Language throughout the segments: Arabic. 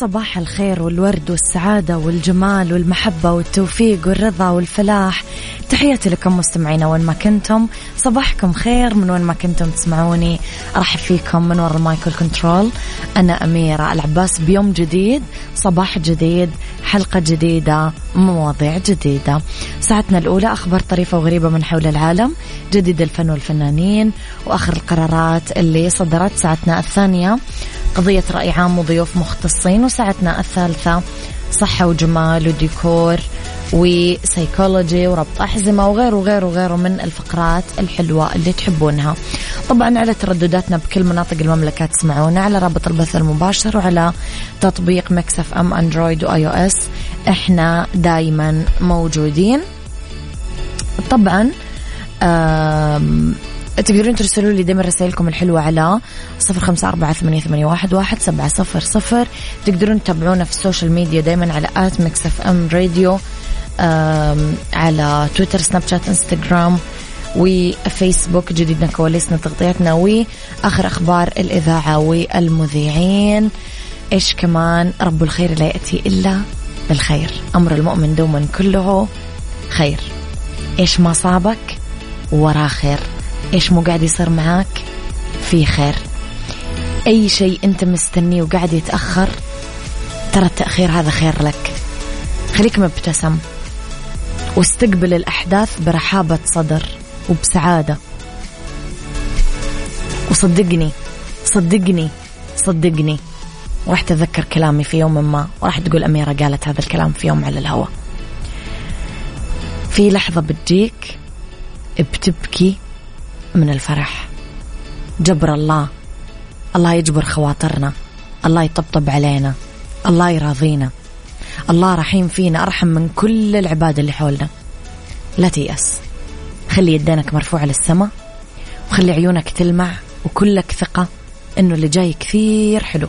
صباح الخير والورد والسعادة والجمال والمحبة والتوفيق والرضا والفلاح. تحياتي لكم مستمعينا وين ما كنتم. صباحكم خير من وين ما كنتم تسمعوني. أرحب فيكم من وراء المايكل كنترول أنا أميرة العباس. بيوم جديد صباح جديد حلقة جديدة مواضيع جديدة. ساعتنا الأولى أخبار طريفة وغريبة من حول العالم جديد الفن والفنانين وآخر القرارات اللي صدرت ساعتنا الثانية. قضية رأي عام وضيوف مختصين وساعتنا الثالثة صحة وجمال وديكور وسيكولوجي وربط أحزمة وغيره وغيره وغيره من الفقرات الحلوة اللي تحبونها. طبعا على تردداتنا بكل مناطق المملكة تسمعونا على رابط البث المباشر وعلى تطبيق Mix FM Android و iOS. إحنا دايما موجودين. طبعا تقدرون ترسلوا لي دائما رسائلكم الحلوة على صفر خمسة أربعة ثمانية, ثمانية واحد, واحد سبعة صفر صفر. تقدرون تتابعونا في ال social media دائما على at Mix FM Radio على تويتر سناب شات إنستغرام وفيسبوك. جديدنا كواليسنا تغطياتنا وآخر أخبار الإذاعة والمذيعين. إيش كمان؟ رب الخير لا يأتي إلا بالخير. أمر المؤمن دوما كله خير. إيش ما صابك وراه خير. إيش مو قاعد يصير معاك؟ في خير. أي شيء أنت مستنيه وقاعد يتأخر ترى التأخير هذا خير لك. خليك مبتسم. واستقبل الأحداث برحابة صدر وبسعادة. وصدقني صدقني صدقني. راح تذكر كلامي في يوم ما. وراح تقول أميرة قالت هذا الكلام في يوم على الهواء في لحظة بتجيك بتبكي من الفرح. جبر الله. الله يجبر خواطرنا. الله يطبطب علينا. الله يراضينا. الله رحيم فينا. أرحم من كل العباد اللي حولنا. لا تيأس. خلي يدينك مرفوعة للسماء وخلي عيونك تلمع. وكلك ثقة إنه اللي جاي كثير حلو.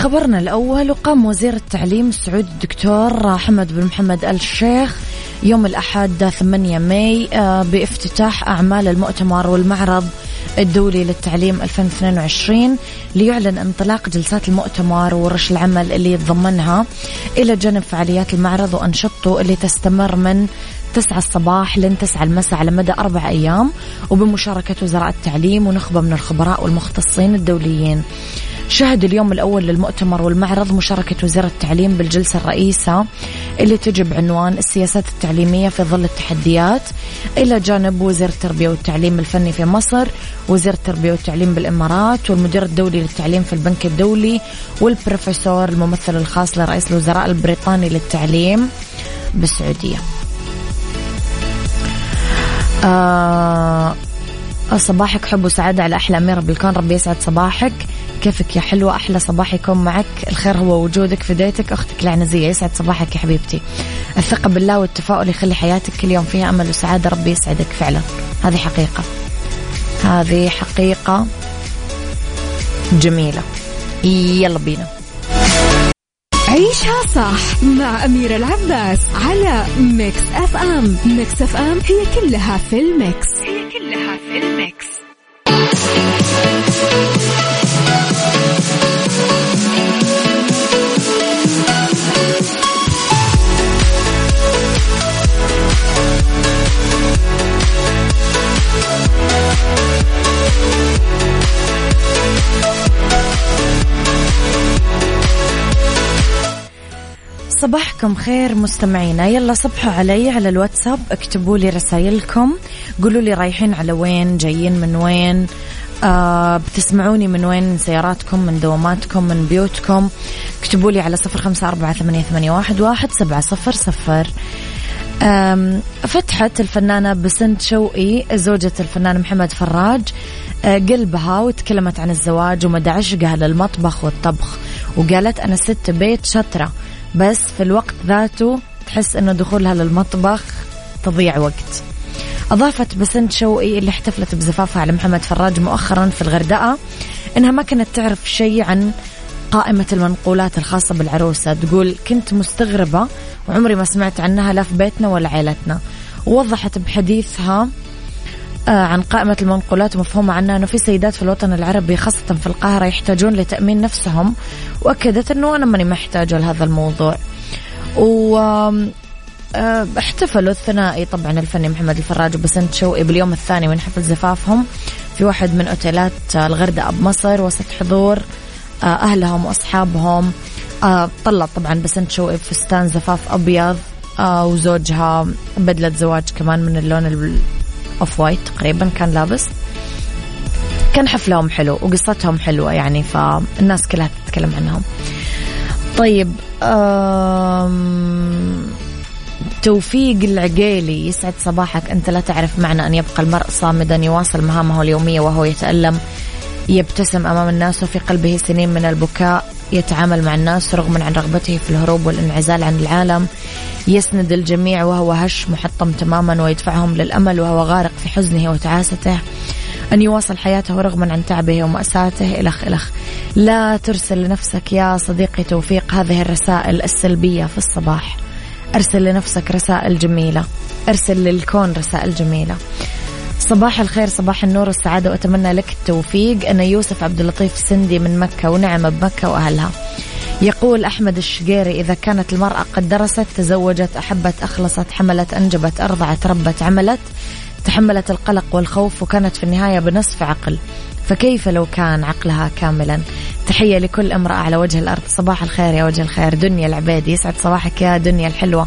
لخبرنا الأول وقام وزير التعليم السعودي الدكتور حمد بن محمد الشيخ يوم الأحد 8 ماي آه، بافتتاح أعمال المؤتمر والمعرض الدولي للتعليم 2022 ليعلن انطلاق جلسات المؤتمر ورش العمل اللي يتضمنها إلى جانب فعاليات المعرض وأنشطته اللي تستمر من 9 الصباح لين 9 المساء على مدى أربع أيام وبمشاركة وزراء التعليم ونخبة من الخبراء والمختصين الدوليين. شهد اليوم الأول للمؤتمر والمعرض مشاركة وزير التعليم بالجلسة الرئيسة اللي تجي بعنوان السياسات التعليمية في ظل التحديات. إلى جانب وزير التربية والتعليم الفني في مصر وزير التربية والتعليم بالإمارات والمدير الدولي للتعليم في البنك الدولي والبروفيسور الممثل الخاص لرئيس الوزراء البريطاني للتعليم بالسعودية. آه صباحك حب وسعادة على أحلى أميرة بالكون. ربي يسعد صباحك. كيفك يا حلوة؟ أحلى صباح يكون معك. الخير هو وجودك في بيتك أختك العنزية يسعد صباحك يا حبيبتي. الثقة بالله والتفاؤل يخلي حياتك كل يوم فيها أمل وسعادة. ربي يسعدك فعلا. هذه حقيقة. هذه حقيقة جميلة. يلا بينا. عيشها صح مع أميرة العباس على Mix FM. Mix FM هي كلها في ال mix. هي كلها في ال mix. صباحكم خير مستمعينا. يلا صبحوا علي على الواتساب اكتبوا لي رسائلكم. قولوا لي رايحين على وين جايين من وين. آه بتسمعوني من وين من سياراتكم من دواماتكم من بيوتكم. اكتبوا لي على صفر خمسة أربعة ثمانية, ثمانية واحد, واحد سبعة صفر صفر. فتحت الفنانة بسنت شوقي زوجة الفنان محمد فراج. آه، قلبها وتكلمت عن الزواج ومدى عشقها للمطبخ والطبخ. وقالت أنا ست بيت شطرة. بس في الوقت ذاته تحس إنه دخولها للمطبخ تضيع وقت. أضافت بسنت شوقي اللي احتفلت بزفافها على محمد فراج مؤخرا في الغردقة إنها ما كانت تعرف شيء عن قائمة المنقولات الخاصة بالعروسة. تقول كنت مستغربة وعمري ما سمعت عنها لا في بيتنا ولا عائلتنا. ووضحت بحديثها عن قائمة المنقولات ومفهومة عنها أنه في سيدات في الوطن العربي خاصة في القاهرة يحتاجون لتأمين نفسهم وأكدت أنه أنا ماني محتاجة لهذا الموضوع. و آه، احتفلوا الثنائي طبعا الفني محمد الفراج وبسنت شوقي باليوم الثاني من حفل زفافهم في واحد من أوتيلات الغردقة بمصر وسط حضور آه، أهلهم وأصحابهم. طلعت طبعا بسنت شوقي بفستان زفاف أبيض وزوجها بدلة زواج كمان من اللون off white تقريبا كان لابس. كان حفلهم حلو وقصتهم حلوة يعني فالناس كلها تتكلم عنهم. طيب توفيق العقيلي يسعد صباحك. أنت لا تعرف معنى أن يبقى المرء صامدا يواصل مهامه اليومية وهو يتألم يبتسم أمام الناس وفي قلبه سنين من البكاء. يتعامل مع الناس رغم عن رغبته في الهروب والانعزال عن العالم. يسند الجميع وهو هش محطم تماما ويدفعهم للأمل وهو غارق في حزنه وتعاسته. أن يواصل حياته رغما عن تعبه ومأساته. إلخ إلخ. لا ترسل لنفسك يا صديقي توفيق هذه الرسائل السلبية في الصباح. أرسل لنفسك رسائل جميلة. أرسل للكون رسائل جميلة. صباح الخير صباح النور والسعادة وأتمنى لك التوفيق. أنا يوسف عبد اللطيف سندي من مكة ونعم بمكة وأهلها. يقول أحمد الشقيري إذا كانت المرأة قد درست تزوجت أحبت أخلصت حملت أنجبت أرضعت ربت عملت تحملت القلق والخوف وكانت في النهاية بنصف عقل. فكيف لو كان عقلها كاملا؟ تحية لكل امرأة على وجه الأرض. صباح الخير يا وجه الخير. دنيا العبيدي يسعد صباحك يا دنيا الحلوة.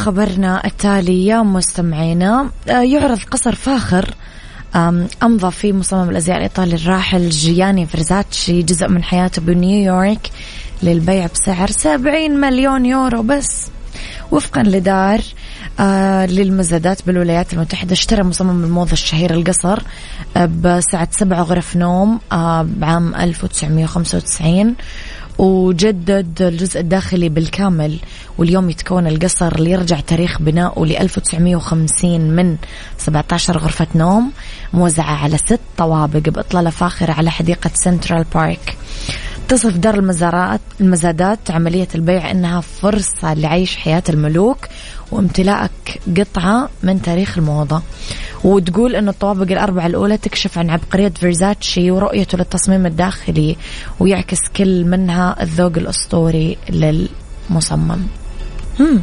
خبرنا التالي يا مستمعينا آه، يعرض قصر فاخر أمضى في مصمم الأزياء الإيطالي الراحل جياني فرزاتشي جزء من حياته بنيويورك للبيع بسعر 70 مليون يورو بس. وفقا لدار آه للمزادات بالولايات المتحدة اشترى مصمم الموضة الشهير القصر آه بسعة سبع غرف نوم بعام 1995 وجدد الجزء الداخلي بالكامل واليوم يتكون القصر اللي يرجع تاريخ بنائه ل 1950 من 17 غرفة نوم موزعة على ست طوابق بإطلالة فاخرة على حديقة سنترال بارك تصف دار المزارات المزادات عملية البيع أنها فرصة لعيش حياة الملوك وامتلاك قطعة من تاريخ الموضة وتقول أن الطوابق الأربعة الأولى تكشف عن عبقرية فيرساتشي ورؤيته للتصميم الداخلي ويعكس كل منها الذوق الأسطوري للمصمم هم.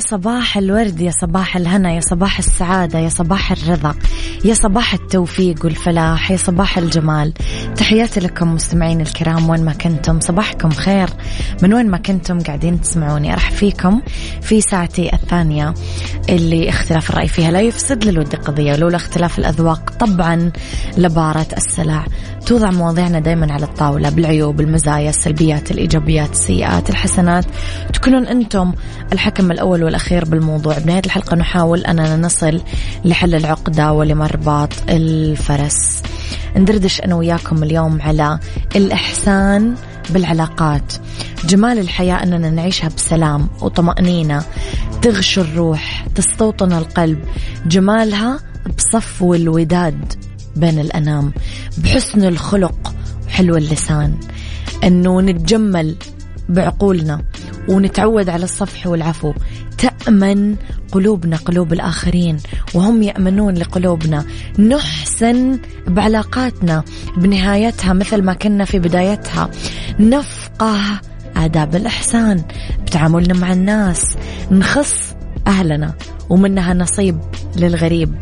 يا صباح الورد يا صباح الهنا يا صباح السعادة يا صباح الرضا يا صباح التوفيق والفلاح يا صباح الجمال. تحياتي لكم مستمعين الكرام وين ما كنتم صباحكم خير. من وين ما كنتم قاعدين تسمعوني أرحب فيكم في ساعتي الثانية اللي اختلاف الرأي فيها لا يفسد للود قضية ولولا اختلاف الأذواق طبعا لبارة السلع. توضع مواضيعنا دايما على الطاولة بالعيوب المزايا السلبيات الإيجابيات السيئات الحسنات. تكونون أنتم الحكم الأول والأخير بالموضوع. بنهاية الحلقة نحاول أننا نصل لحل العقدة ولمرباط الفرس. ندردش أنا وياكم اليوم على الإحسان بالعلاقات. جمال الحياة أننا نعيشها بسلام وطمأنينة. تغشو الروح تستوطن القلب. جمالها بصفو الوداد بين الأنام. بحسن الخلق وحلو اللسان. أنه نتجمل بعقولنا. ونتعود على الصفح والعفو. تأمن قلوبنا قلوب الآخرين وهم يأمنون لقلوبنا. نحسن بعلاقاتنا بنهايتها مثل ما كنا في بدايتها. نفقه آداب الإحسان بتعاملنا مع الناس. نخص أهلنا ومنها نصيب للغريب.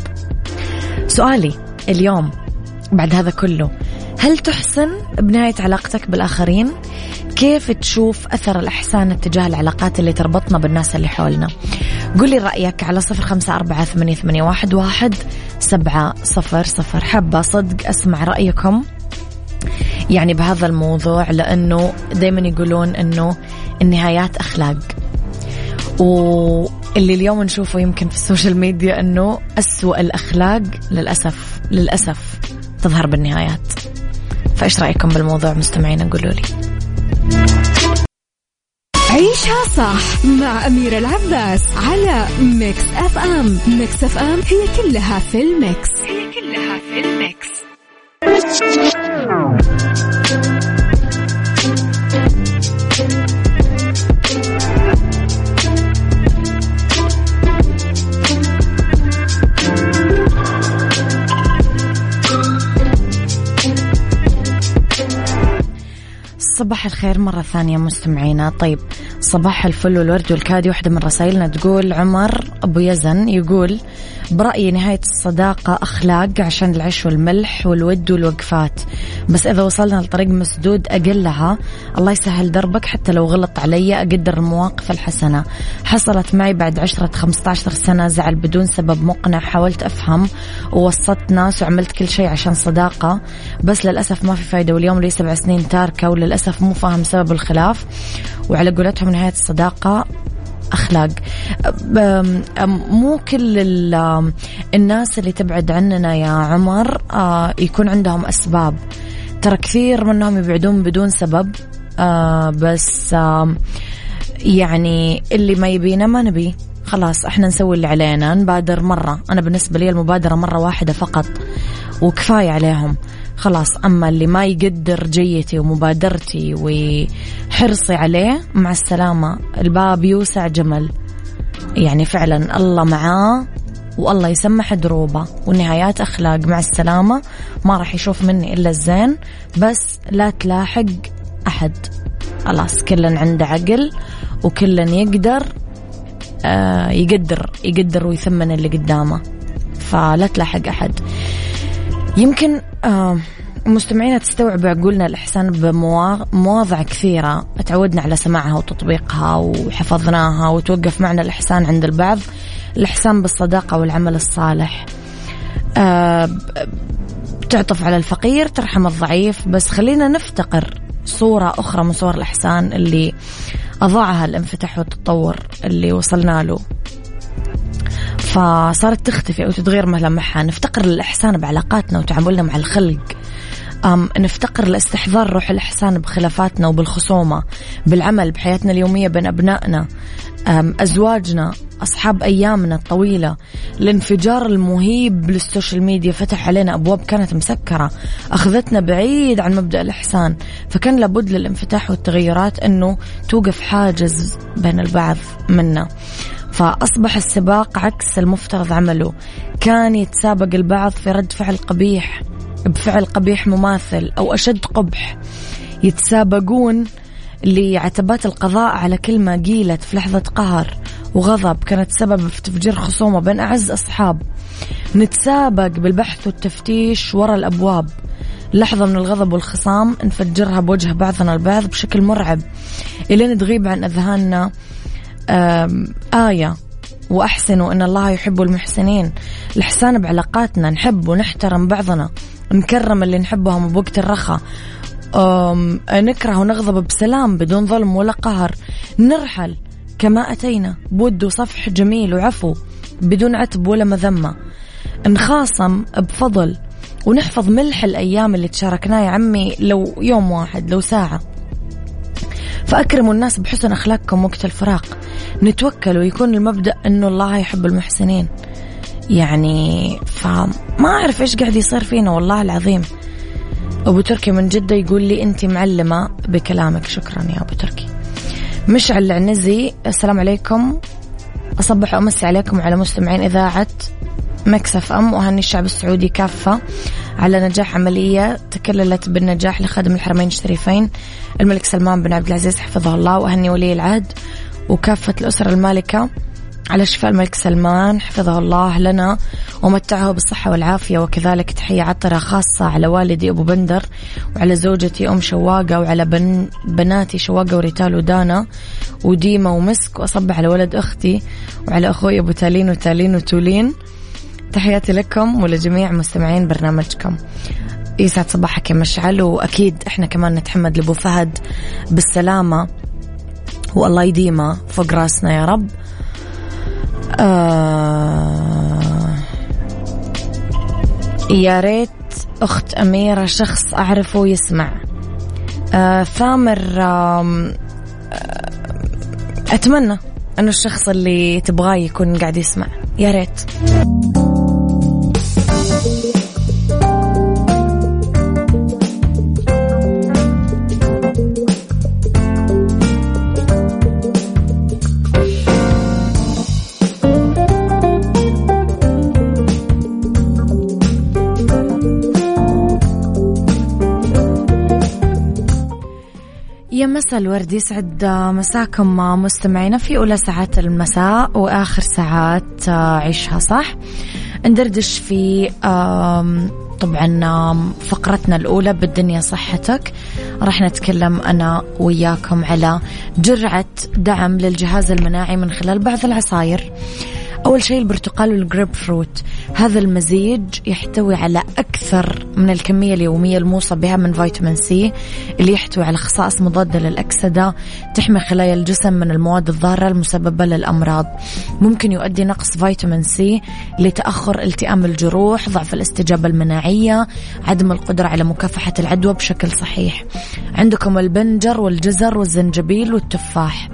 سؤالي اليوم بعد هذا كله هل تحسن بنهاية علاقتك بالآخرين؟ كيف تشوف أثر الإحسان اتجاه العلاقات اللي تربطنا بالناس اللي حولنا؟ قولي رأيك على صفر خمسة أربعة ثمانية, ثمانية واحد, واحد سبعة صفر صفر. حبة صدق أسمع رأيكم يعني بهذا الموضوع لأنه دايما يقولون أنه النهايات أخلاق. واللي اليوم نشوفه يمكن في السوشيال ميديا أنه أسوأ الأخلاق للأسف للأسف تظهر بالنهايات. فإيش رأيكم بالموضوع؟ مستمعين قولوا لي عيشها صح مع أميرة العباس على Mix FM. Mix FM هي كلها في ال mix. هي كلها في ال mix. صباح الخير مرة ثانية مستمعينا. طيب صباح الفل والورد والكادي. واحدة من رسائلنا تقول عمر أبو يزن يقول برأيي نهاية الصداقة أخلاق عشان العيش والملح والود والوقفات. بس إذا وصلنا لطريق مسدود أقلها الله يسهل دربك حتى لو غلط علي أقدر المواقف الحسنة. حصلت معي بعد عشرة 15 سنة زعل بدون سبب مقنع حاولت أفهم ووسطت ناس وعملت كل شيء عشان صداقة. بس للأسف ما في فايدة واليوم لي سبع سنين تاركة وللأسف مو فاهم سبب الخلاف. وعلى قولتهم نهاية الصداقة أخلاق. مو كل الناس اللي تبعد عننا يا عمر آه، يكون عندهم أسباب. ترى كثير منهم يبعدون بدون سبب آه، بس يعني اللي ما يبينا ما نبي. خلاص إحنا نسوي اللي علينا نبادر مرة. أنا بالنسبة لي المبادرة مرة واحدة فقط وكفاية عليهم. خلاص أما اللي ما يقدر جيتي ومبادرتي وحرصي عليه مع السلامة الباب يوسع جمل. يعني فعلا الله معاه والله يسمح دروبه والنهايات أخلاق. مع السلامة ما راح يشوف مني إلا الزين بس لا تلاحق أحد. خلاص كلا عنده عقل وكلا يقدر آه يقدر يقدر ويثمن اللي قدامه. فلا تلاحق أحد. يمكن آه مستمعينا تستوعب عقولنا الإحسان بمواضع كثيرة تعودنا على سماعها وتطبيقها وحفظناها وتوقف معنا الإحسان عند البعض. الإحسان بالصداقة والعمل الصالح. أه تعطف على الفقير ترحم الضعيف. بس خلينا نفتقر صورة أخرى من صور الإحسان اللي أضاعها الانفتاح والتطور اللي وصلنا له. فصارت تختفي أو تتغير ملامحها نفتقر الإحسان بعلاقاتنا وتعاملنا مع الخلق. أم نفتقر لاستحضار روح الإحسان بخلافاتنا وبالخصومة بالعمل بحياتنا اليومية بين أبنائنا. أزواجنا أصحاب أيامنا الطويلة. الانفجار المهيب للسوشيال ميديا فتح علينا أبواب كانت مسكرة. أخذتنا بعيد عن مبدأ الإحسان. فكان لابد للانفتاح والتغيرات أنه توقف حاجز بين البعض منا. فأصبح السباق عكس المفترض عمله. كان يتسابق البعض في رد فعل قبيح بفعل قبيح مماثل أو أشد قبح. يتسابقون لعتبات القضاء على كلمة قيلت في لحظة قهر وغضب. كانت سبب في تفجير خصومة بين أعز أصحاب. نتسابق بالبحث والتفتيش وراء الأبواب. لحظة من الغضب والخصام نفجرها بوجه بعضنا البعض بشكل مرعب. إلين تغيب عن أذهاننا آية. وأحسنوا إن الله يحب المحسنين. الإحسان بعلاقاتنا. نحب ونحترم بعضنا. نكرم اللي نحبهم بوقت الرخاء. نكره ونغضب بسلام بدون ظلم ولا قهر. نرحل كما أتينا. بود وصفح جميل وعفو بدون عتب ولا مذمة. نخاصم بفضل. ونحفظ ملح الأيام اللي تشاركناه يا عمي لو يوم واحد لو ساعة. فأكرموا الناس بحسن أخلاقكم وقت الفراق نتوكل ويكون المبدأ أنه الله يحب المحسنين. يعني فما أعرف إيش قاعد يصير فينا والله العظيم. أبو تركي من جدة يقول لي أنت معلمة بكلامك. شكرا يا أبو تركي. مشعل العنزي السلام عليكم. أصبح وأمسي عليكم وعلى مستمعين إذاعة Mix FM وأهني الشعب السعودي كافة. على نجاح عملية تكللت بالنجاح لخادم الحرمين الشريفين الملك سلمان بن عبد العزيز حفظه الله وأهني ولي العهد وكافة الأسرة المالكة على شفاء الملك سلمان حفظه الله لنا ومتعه بالصحة والعافية وكذلك تحية عطرة خاصة على والدي أبو بندر وعلى زوجتي أم شواقة وعلى بن بناتي شواقة وريتال ودانا وديمة ومسك وأصبح على ولد أختي وعلى أخوي أبو تالين وتالين وتولين. تحياتي لكم ولجميع مستمعين برنامجكم. يسعد صباحك يا مشعل وأكيد إحنا كمان نتحمد لأبو فهد بالسلامة والله يديمه فوق راسنا يا رب. آه يا ريت أخت أميرة شخص أعرفه يسمع آه ثامر آه أتمنى أنه الشخص اللي تبغاه يكون قاعد يسمع. يا ريت. يا مساء الورد يسعد مساكم مستمعينا في أولى ساعات المساء وآخر ساعات عيشها صح. ندردش في طبعا فقرتنا الأولى بالدنيا صحتك. راح نتكلم أنا وياكم على جرعة دعم للجهاز المناعي من خلال بعض العصاير. أول شيء البرتقال والجريب فروت. هذا المزيج يحتوي على أكثر من الكمية اليومية الموصى بها من فيتامين سي اللي يحتوي على خصائص مضادة للأكسدة تحمي خلايا الجسم من المواد الضارة المسببة للأمراض. ممكن يؤدي نقص فيتامين سي لتأخر التئام الجروح ضعف الاستجابة المناعية عدم القدرة على مكافحة العدوى بشكل صحيح. عندكم البنجر والجزر والزنجبيل والتفاح.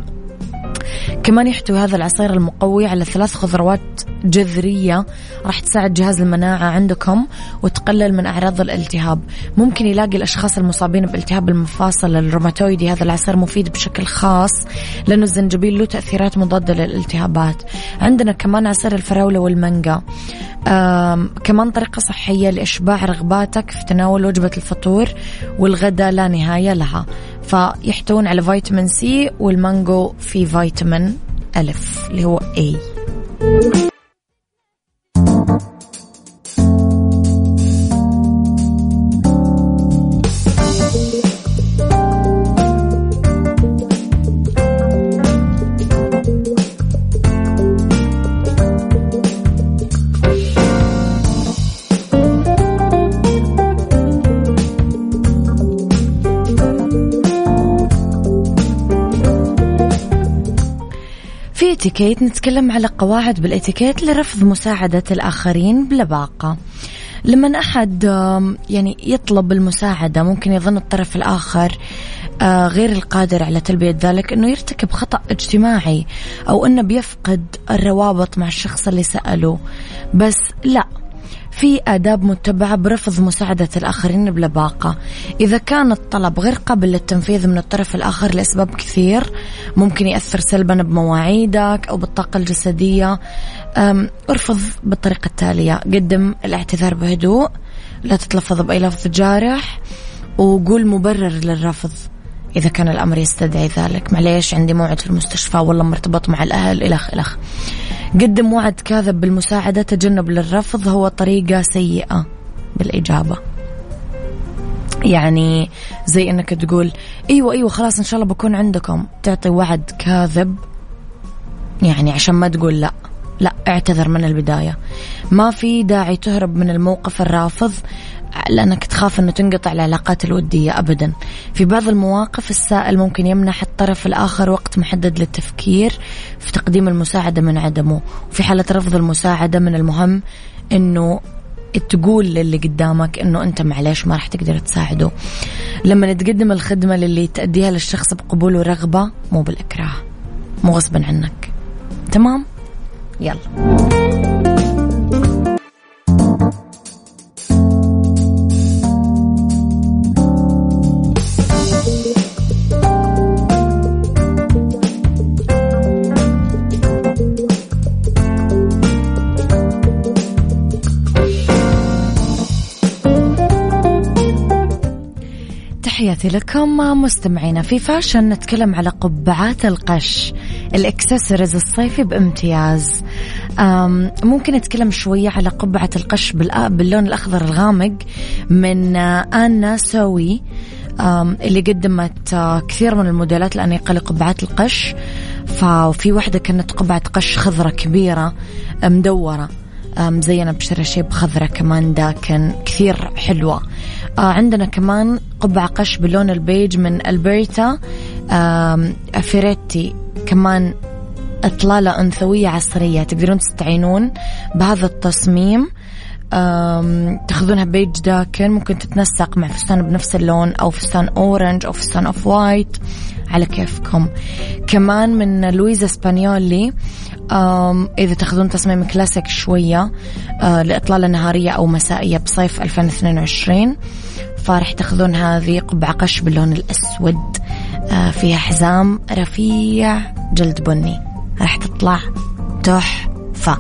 كمان يحتوي هذا العصير المقوي على ثلاث خضروات جذرية. راح تساعد جهاز المناعة عندكم وتقلل من أعراض الالتهاب. ممكن يلاقي الأشخاص المصابين بالتهاب المفاصل الروماتويدي. هذا العصير مفيد بشكل خاص لأنه الزنجبيل له تأثيرات مضادة للالتهابات. عندنا كمان عصير الفراولة والمانجا. كمان طريقة صحية لإشباع رغباتك في تناول وجبة الفطور والغداء لا نهاية لها. فيحتوون على فيتامين سي والمانجو في فيتامين ألف اللي هو A. الاتيكيت نتكلم على قواعد بالاتيكيت لرفض مساعدة الآخرين بلباقة لما أحد يعني يطلب المساعدة ممكن يظن الطرف الآخر آه، غير القادر على تلبية ذلك أنه يرتكب خطأ اجتماعي أو أنه بيفقد الروابط مع الشخص اللي سأله. بس لا في آداب متبعة برفض مساعدة الآخرين بلباقة. إذا كان الطلب غير قابل للتنفيذ من الطرف الآخر لأسباب كثير ممكن يأثر سلبا بمواعيدك أو بالطاقة الجسدية. ارفض بالطريقة التالية. قدم الاعتذار بهدوء لا تتلفظ بأي لفظ جارح وقول مبرر للرفض. إذا كان الأمر يستدعي ذلك. معليش عندي موعد في المستشفى والله مرتبط مع الأهل إلخ إلخ قدم وعد كاذب بالمساعدة تجنب للرفض هو طريقة سيئة بالإجابة. يعني زي إنك تقول إيوه إيوه خلاص إن شاء الله بكون عندكم. تعطي وعد كاذب يعني عشان ما تقول لا. لا اعتذر من البداية. ما في داعي تهرب من الموقف الرافض. لأنك تخاف أنه تنقطع العلاقات الودية أبدا. في بعض المواقف السائل ممكن يمنح الطرف الآخر وقت محدد للتفكير في تقديم المساعدة من عدمه. وفي حالة رفض المساعدة من المهم أنه تقول للي قدامك إنه أنت معليش ما راح تقدر تساعده. لما تقدم الخدمة للي تأديها للشخص بقبول ورغبة مو بالإكراه مو غصبا عنك. تمام؟ يلا. تحياتي لكم مستمعينا في fashion نتكلم على قبعات القش الإكسسوارز الصيفي بامتياز. ممكن نتكلم شوية على قبعة القش باللون الأخضر الغامق من آنا سوي. اللي قدمت كثير من الموديلات الأنيقة لقبعات القش. ففي واحدة كانت قبعة قش خضرة كبيرة مدورة. مزينة بشراشيب خضرة كمان داكن كثير حلوة. آه عندنا كمان قبعة قش باللون البيج من ألبرتا فيريتي كمان إطلالة أنثوية عصرية تقدرون تستعينون بهذا التصميم. تأخذونها بيج داكن ممكن تتنسق مع فستان بنفس اللون أو فستان orange أو فستان off white على كيفكم. كمان من لويزا سبانيولي إذا تاخذون تصميم كلاسيك شوية آه، لإطلالة نهارية أو مسائية بصيف 2022 فراح تاخذون هذه قبعة قش باللون الأسود آه، فيها حزام رفيع جلد بني راح تطلع تحفة.